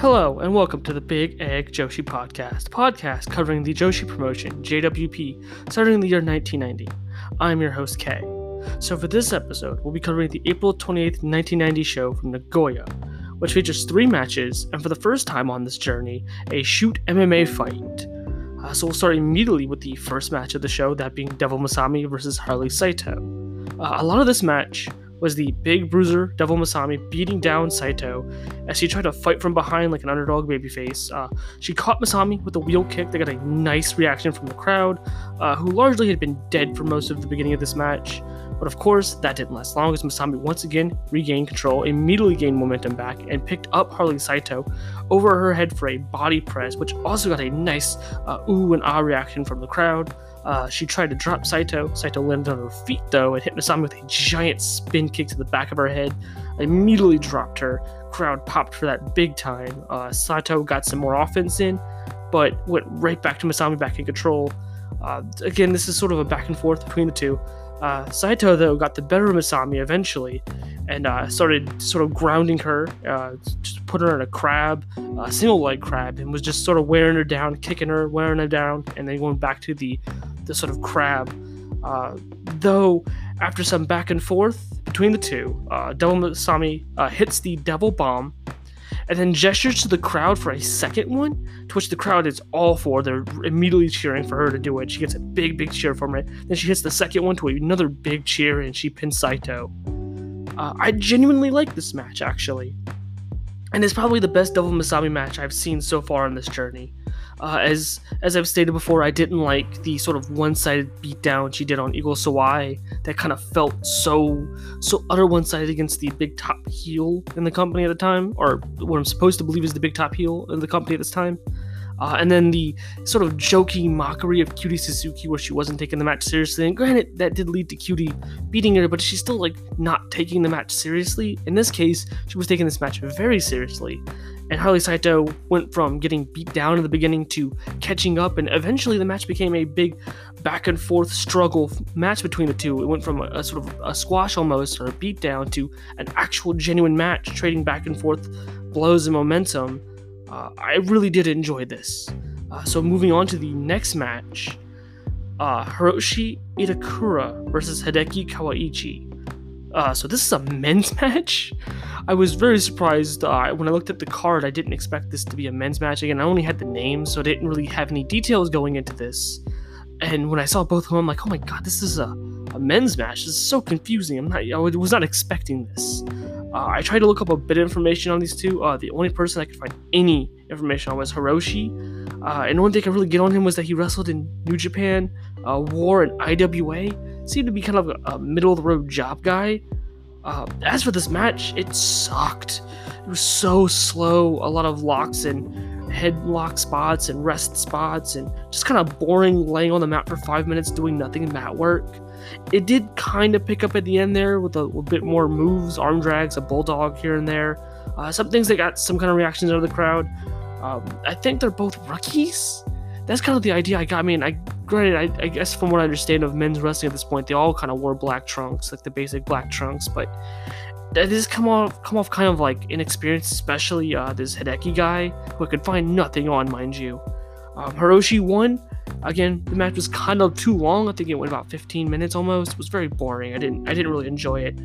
Hello, and welcome to the Big Egg Joshi Podcast, podcast covering the Joshi promotion, JWP, starting in the year 1990. I'm your host, Kay. So, for this episode, we'll be covering the April 28th, 1990 show from Nagoya, which features three matches, and for the first time on this journey, a shoot MMA fight. Uh, so, we'll start immediately with the first match of the show, that being Devil Masami versus Harley Saito. Uh, a lot of this match was the big bruiser Devil Masami beating down Saito as she tried to fight from behind like an underdog babyface. Uh, she caught Masami with a wheel kick that got a nice reaction from the crowd, uh, who largely had been dead for most of the beginning of this match. But of course, that didn't last long as Masami once again regained control, immediately gained momentum back, and picked up Harley Saito over her head for a body press, which also got a nice uh, ooh and ah reaction from the crowd. Uh, she tried to drop Saito. Saito landed on her feet though and hit Masami with a giant spin kick to the back of her head. I Immediately dropped her. Crowd popped for that big time. Uh, Saito got some more offense in, but went right back to Masami back in control. Uh, again, this is sort of a back and forth between the two. Uh, Saito though got the better of Masami eventually, and uh, started sort of grounding her, uh, just put her in a crab, a single leg crab, and was just sort of wearing her down, kicking her, wearing her down, and then going back to the the sort of crab. Uh, though after some back and forth between the two, uh, Devil Masami uh, hits the devil bomb and then gestures to the crowd for a second one, to which the crowd is all for. They're immediately cheering for her to do it. She gets a big, big cheer from it. Then she hits the second one to another big cheer, and she pins Saito. Uh, I genuinely like this match, actually. And it's probably the best Devil Masami match I've seen so far on this journey. Uh, as as I've stated before, I didn't like the sort of one-sided beatdown she did on Eagle Sawai. That kind of felt so so utter one-sided against the big top heel in the company at the time, or what I'm supposed to believe is the big top heel in the company at this time. Uh, and then the sort of jokey mockery of Cutie Suzuki, where she wasn't taking the match seriously. And granted, that did lead to Cutie beating her, but she's still like not taking the match seriously. In this case, she was taking this match very seriously. And Harley Saito went from getting beat down in the beginning to catching up, and eventually the match became a big back and forth struggle match between the two. It went from a, a sort of a squash almost, or a beatdown, to an actual genuine match, trading back and forth blows and momentum. Uh, I really did enjoy this. Uh, so moving on to the next match, uh, Hiroshi Itakura versus Hideki Kawaichi. Uh, so this is a men's match. I was very surprised uh, when I looked at the card. I didn't expect this to be a men's match. Again, I only had the name, so I didn't really have any details going into this. And when I saw both of them, I'm like, oh my god, this is a, a men's match. This is so confusing. I'm not. I was not expecting this. Uh, I tried to look up a bit of information on these two. Uh, the only person I could find any information on was Hiroshi. Uh, and the only thing I could really get on him was that he wrestled in New Japan, uh, War, and IWA. Seemed to be kind of a, middle of the road job guy. Uh, as for this match, it sucked. It was so slow. A lot of locks and headlock spots and rest spots, and just kind of boring laying on the mat for five minutes doing nothing in mat work. It did kind of pick up at the end there with a, a, bit more moves, arm drags, a bulldog here and there. Uh, some things that got some kind of reactions out of the crowd. Um, I think they're both rookies. That's kind of the idea I got. I mean, I granted, I, I guess from what I understand of men's wrestling at this point, they all kind of wore black trunks, like the basic black trunks, but this come off come off kind of like inexperienced, especially uh, this Hideki guy who I could find nothing on, mind you. Um, Hiroshi won. Again, the match was kind of too long. I think it went about 15 minutes almost. It was very boring. I didn't I didn't really enjoy it.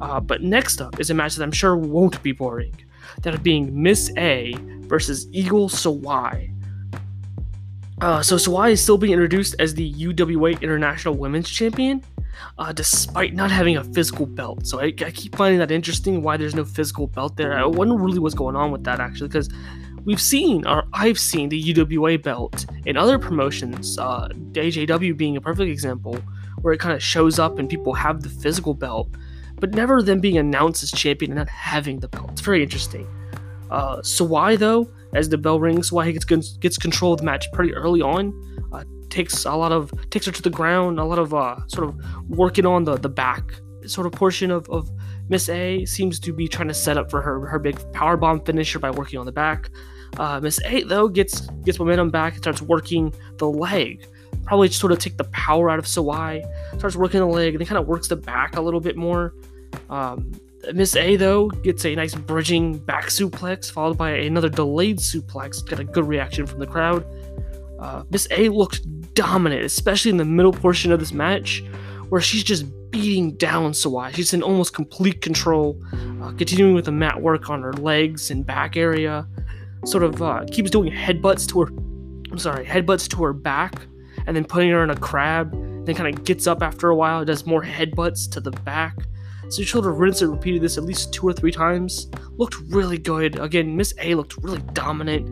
Uh, but next up is a match that I'm sure won't be boring. That being Miss A versus Eagle Sawai. Uh, so Sawai is still being introduced as the UWA International Women's Champion, uh, despite not having a physical belt. So I, I, keep finding that interesting why there's no physical belt there. I wonder really what's going on with that actually, because we've seen, or I've seen, the UWA belt in other promotions, uh, AJW being a perfect example, where it kind of shows up and people have the physical belt, but never them being announced as champion and not having the belt. It's very interesting. Uh, why though, as the bell rings, Sawai gets gets control of the match pretty early on. Uh, takes a lot of takes her to the ground. A lot of uh, sort of working on the the back sort of portion of, of Miss A seems to be trying to set up for her her big power bomb finisher by working on the back. Uh, Miss A though gets gets momentum back and starts working the leg. Probably just sort of take the power out of Sawai. Starts working the leg and then kind of works the back a little bit more. Um, Miss A, though, gets a nice bridging back suplex, followed by another delayed suplex. Got a good reaction from the crowd. Uh, Miss A looked dominant, especially in the middle portion of this match, where she's just beating down Sawai. She's in almost complete control, uh, continuing with the mat work on her legs and back area. Sort of uh, keeps doing headbutts to her. I'm sorry, headbutts to her back, and then putting her in a crab. Then kind of gets up after a while, does more headbutts to the back. So she sort of rinsed and repeated this at least two or three times. Looked really good. Again, Miss A looked really dominant.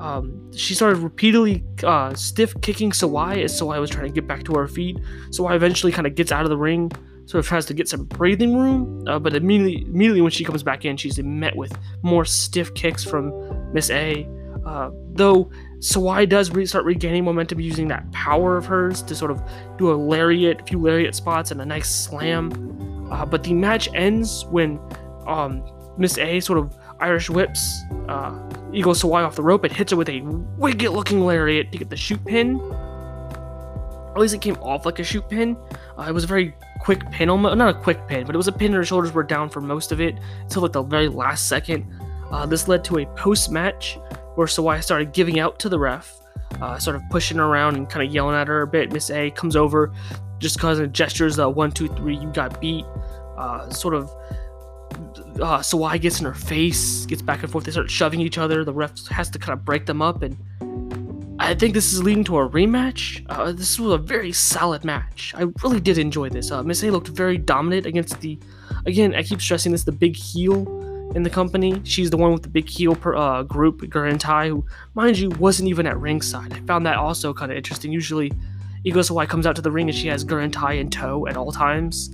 Um, she started repeatedly uh, stiff kicking Sawai as Sawai was trying to get back to her feet. Sawai eventually kind of gets out of the ring, sort of tries to get some breathing room, uh, but immediately, immediately when she comes back in, she's met with more stiff kicks from Miss A. Uh, though Sawai does re- start regaining momentum using that power of hers to sort of do a lariat, a few lariat spots, and a nice slam. Uh, but the match ends when um, Miss A sort of Irish whips uh, Eagle Sawai off the rope and hits her with a wicked looking lariat to get the shoot pin. At least it came off like a shoot pin. Uh, it was a very quick pin, almost not a quick pin, but it was a pin. And her shoulders were down for most of it until like the very last second. Uh, this led to a post match where Sawai started giving out to the ref, uh, sort of pushing around and kind of yelling at her a bit. Miss A comes over, just causing gestures, uh, one, two, three, you got beat. Uh, sort of uh, Sawai gets in her face, gets back and forth. They start shoving each other. The ref has to kind of break them up, and I think this is leading to a rematch. Uh, this was a very solid match. I really did enjoy this. Uh, Miss A looked very dominant against the. Again, I keep stressing this: the big heel in the company. She's the one with the big heel per, uh, group, Gurentai, who, mind you, wasn't even at ringside. I found that also kind of interesting. Usually, Eagle Sawai comes out to the ring and she has Gurentai in tow at all times.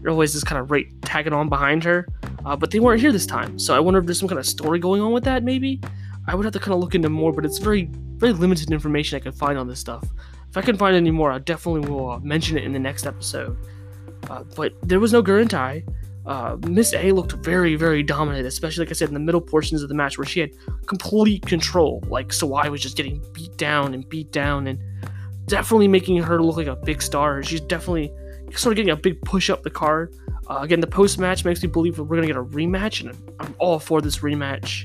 They're always just kind of right tagging on behind her. Uh, but they weren't here this time, so I wonder if there's some kind of story going on with that. Maybe I would have to kind of look into more, but it's very, very limited information I can find on this stuff. If I can find any more, I definitely will uh, mention it in the next episode. Uh, but there was no Gurentai. Uh, Miss A looked very, very dominant, especially like I said in the middle portions of the match where she had complete control. Like Sawai was just getting beat down and beat down, and definitely making her look like a big star. She's definitely sort of getting a big push up the card. Uh, again, the post match makes me believe we're gonna get a rematch, and I'm all for this rematch.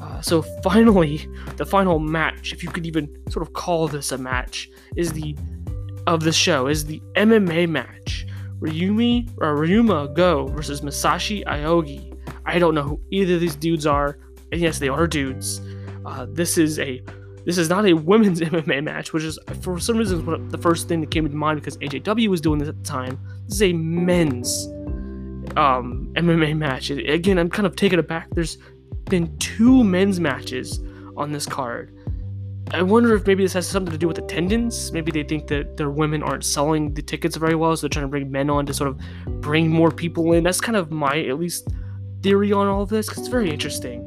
Uh, so finally, the final match, if you could even sort of call this a match, is the of the show is the MMA match. Ryumi or Ryuma Go versus Masashi Aogi. I don't know who either of these dudes are, and yes, they are dudes. Uh, this is a this is not a women's MMA match, which is for some reason the first thing that came to mind because AJW was doing this at the time. This is a men's um, MMA match. Again, I'm kind of taken aback. There's been two men's matches on this card. I wonder if maybe this has something to do with attendance. Maybe they think that their women aren't selling the tickets very well, so they're trying to bring men on to sort of bring more people in. That's kind of my, at least, theory on all of this, because it's very interesting.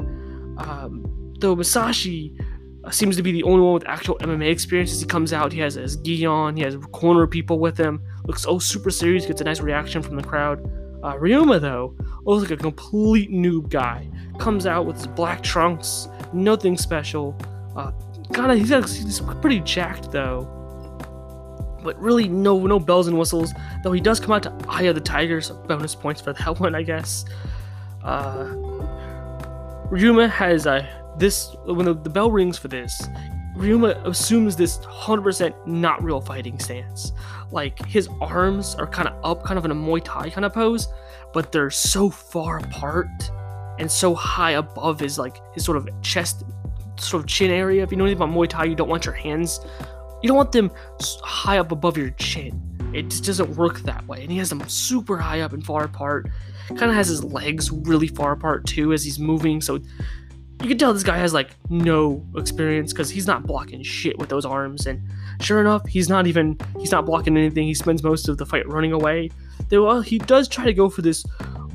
Um, though Masashi uh, seems to be the only one with actual MMA experience. As he comes out, he has his gi on, he has corner people with him, looks oh super serious, gets a nice reaction from the crowd. Uh, Ryuma, though, looks like a complete noob guy. Comes out with his black trunks, nothing special. Uh, kinda, he's, he's pretty jacked though. But really, no no bells and whistles. Though he does come out to Eye of the Tigers, bonus points for that one, I guess. Uh, Ryuma has a this when the, the bell rings for this. Ryuma assumes this 100% not real fighting stance. Like his arms are kind of up, kind of in a Muay Thai kind of pose, but they're so far apart and so high above his like his sort of chest, sort of chin area. If you know anything about Muay Thai, you don't want your hands, you don't want them high up above your chin. It just doesn't work that way. And he has them super high up and far apart. Kind of has his legs really far apart too as he's moving. So you can tell this guy has like no experience because he's not blocking shit with those arms. And sure enough, he's not even he's not blocking anything. He spends most of the fight running away. Though well, he does try to go for this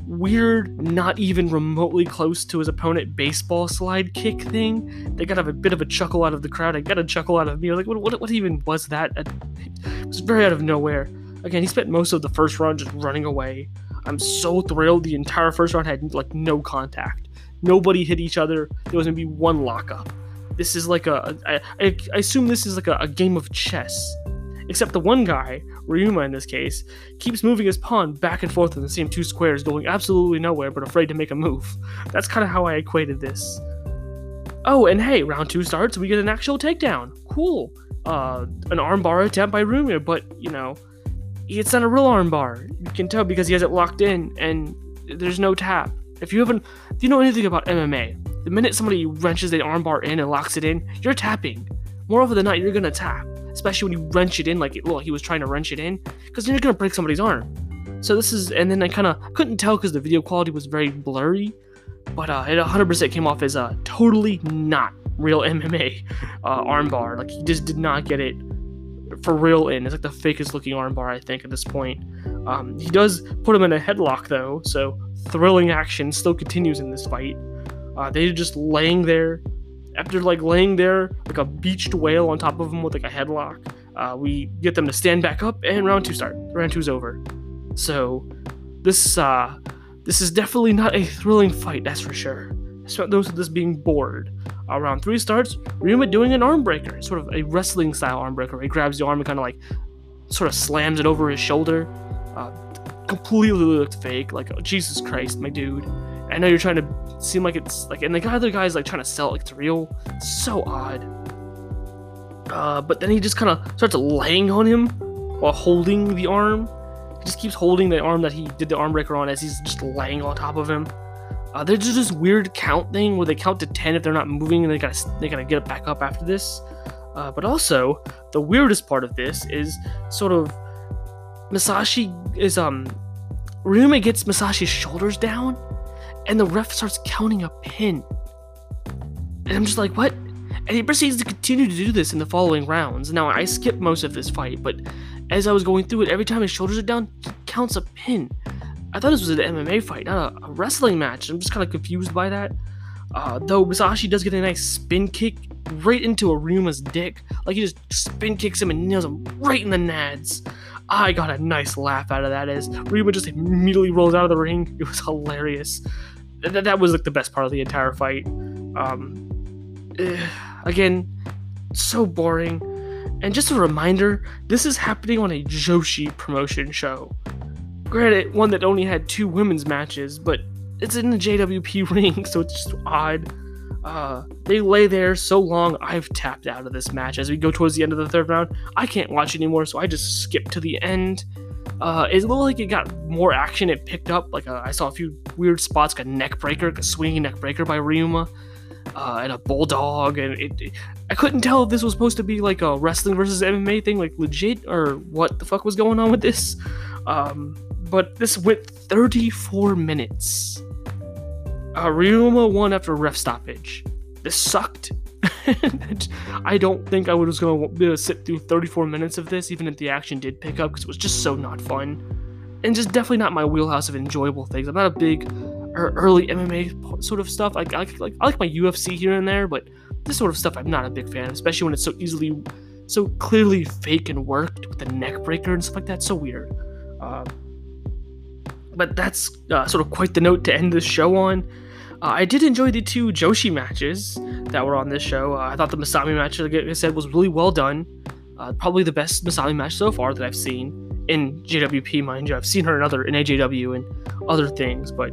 weird, not even remotely close to his opponent baseball slide kick thing. They got a bit of a chuckle out of the crowd. I got a chuckle out of me. like, what, what, what even was that? It was very out of nowhere. Again, he spent most of the first round just running away. I'm so thrilled. The entire first round had like no contact. Nobody hit each other. There was gonna be one lockup. This is like a. I, I, I assume this is like a, a game of chess, Except the one guy, Ryuma in this case, keeps moving his pawn back and forth in the same two squares, going absolutely nowhere but afraid to make a move. That's kind of how I equated this. Oh, and hey, round two starts, we get an actual takedown. Cool. Uh, an armbar attempt by Ryuma, but, you know, it's not a real armbar. You can tell because he has it locked in and there's no tap. If you haven't, if you know anything about MMA, the minute somebody wrenches the armbar in and locks it in, you're tapping. More often than not, you're gonna tap, especially when you wrench it in like well he was trying to wrench it in, because then you're gonna break somebody's arm. So this is, and then I kind of couldn't tell because the video quality was very blurry, but uh, it 100% came off as a totally not real MMA uh, armbar. Like he just did not get it for real in. It's like the fakest looking armbar I think at this point. Um, he does put him in a headlock though, so thrilling action still continues in this fight. Uh, they're just laying there. After like laying there like a beached whale on top of him with like a headlock, uh, we get them to stand back up, and round two start. Round two's over. So this uh, this is definitely not a thrilling fight, that's for sure. I spent those of this being bored. Uh, round three starts, Ryuma doing an arm breaker, sort of a wrestling style arm breaker. He grabs the arm and kind of like sort of slams it over his shoulder. Uh, completely looked fake. Like, oh, Jesus Christ, my dude. I know you're trying to seem like it's like, and the other guy's like trying to sell it like it's real. So odd. Uh, but then he just kind of starts laying on him while holding the arm. He just keeps holding the arm that he did the arm breaker on as he's just laying on top of him. Uh, there's just this weird count thing where they count to ten if they're not moving, and they gotta they gotta get back up after this. Uh, but also, the weirdest part of this is sort of Masashi is um Ryuma gets Masashi's shoulders down, and the ref starts counting a pin. And I'm just like, what? And he proceeds to continue to do this in the following rounds. Now I skipped most of this fight, but as I was going through it, every time his shoulders are down, he counts a pin. I thought this was an MMA fight, not a, a wrestling match. I'm just kind of confused by that. Uh, though Masashi does get a nice spin kick right into Ryuma's dick. Like he just spin kicks him and nails him right in the nads. I got a nice laugh out of that as Ryuma just immediately rolls out of the ring. It was hilarious. That, that was like the best part of the entire fight. Um, again, so boring. And just a reminder, this is happening on a Joshi promotion show. Granted, one that only had two women's matches, but it's in the JWP ring, so it's just odd. Uh, they lay there so long, I've tapped out of this match. As we go towards the end of the third round, I can't watch anymore, so I just skip to the end. Uh, it looked like it got more action. It picked up, like uh, I saw a few weird spots, like a neck breaker, like a swinging neck breaker by Ryuma, uh, and a bulldog. And it, it, I couldn't tell if this was supposed to be like a wrestling versus MMA thing, like legit, or what the fuck was going on with this. Um, but this went 34 minutes. Uh, Ryuma won after ref stoppage. This sucked. I don't think I was going to sit through 34 minutes of this, even if the action did pick up, because it was just so not fun. And just definitely not my wheelhouse of enjoyable things. I'm not a big early MMA sort of stuff. I, I, like, I like my UFC here and there, but this sort of stuff I'm not a big fan, especially when it's so easily, so clearly fake and worked with the neck breaker and stuff like that. So weird. Uh, but that's uh, sort of quite the note to end this show on. Uh, I did enjoy the two Joshi matches that were on this show. Uh, I thought the Masami match, like I said, was really well done. Uh, probably the best Masami match so far that I've seen in JWP, mind you. I've seen her in other in AJW and other things, but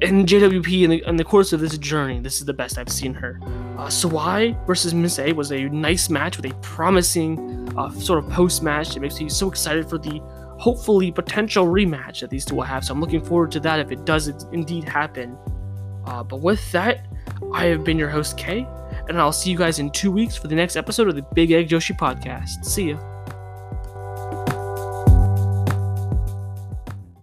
in JWP, in the, in the course of this journey, this is the best I've seen her. Uh, Sawai versus Miss A was a nice match with a promising uh, sort of post match. It makes me so excited for the hopefully potential rematch that these two will have. So I'm looking forward to that if it does indeed happen. Uh, but with that, I have been your host, Kay, and I'll see you guys in two weeks for the next episode of the Big Egg Joshi podcast. See ya.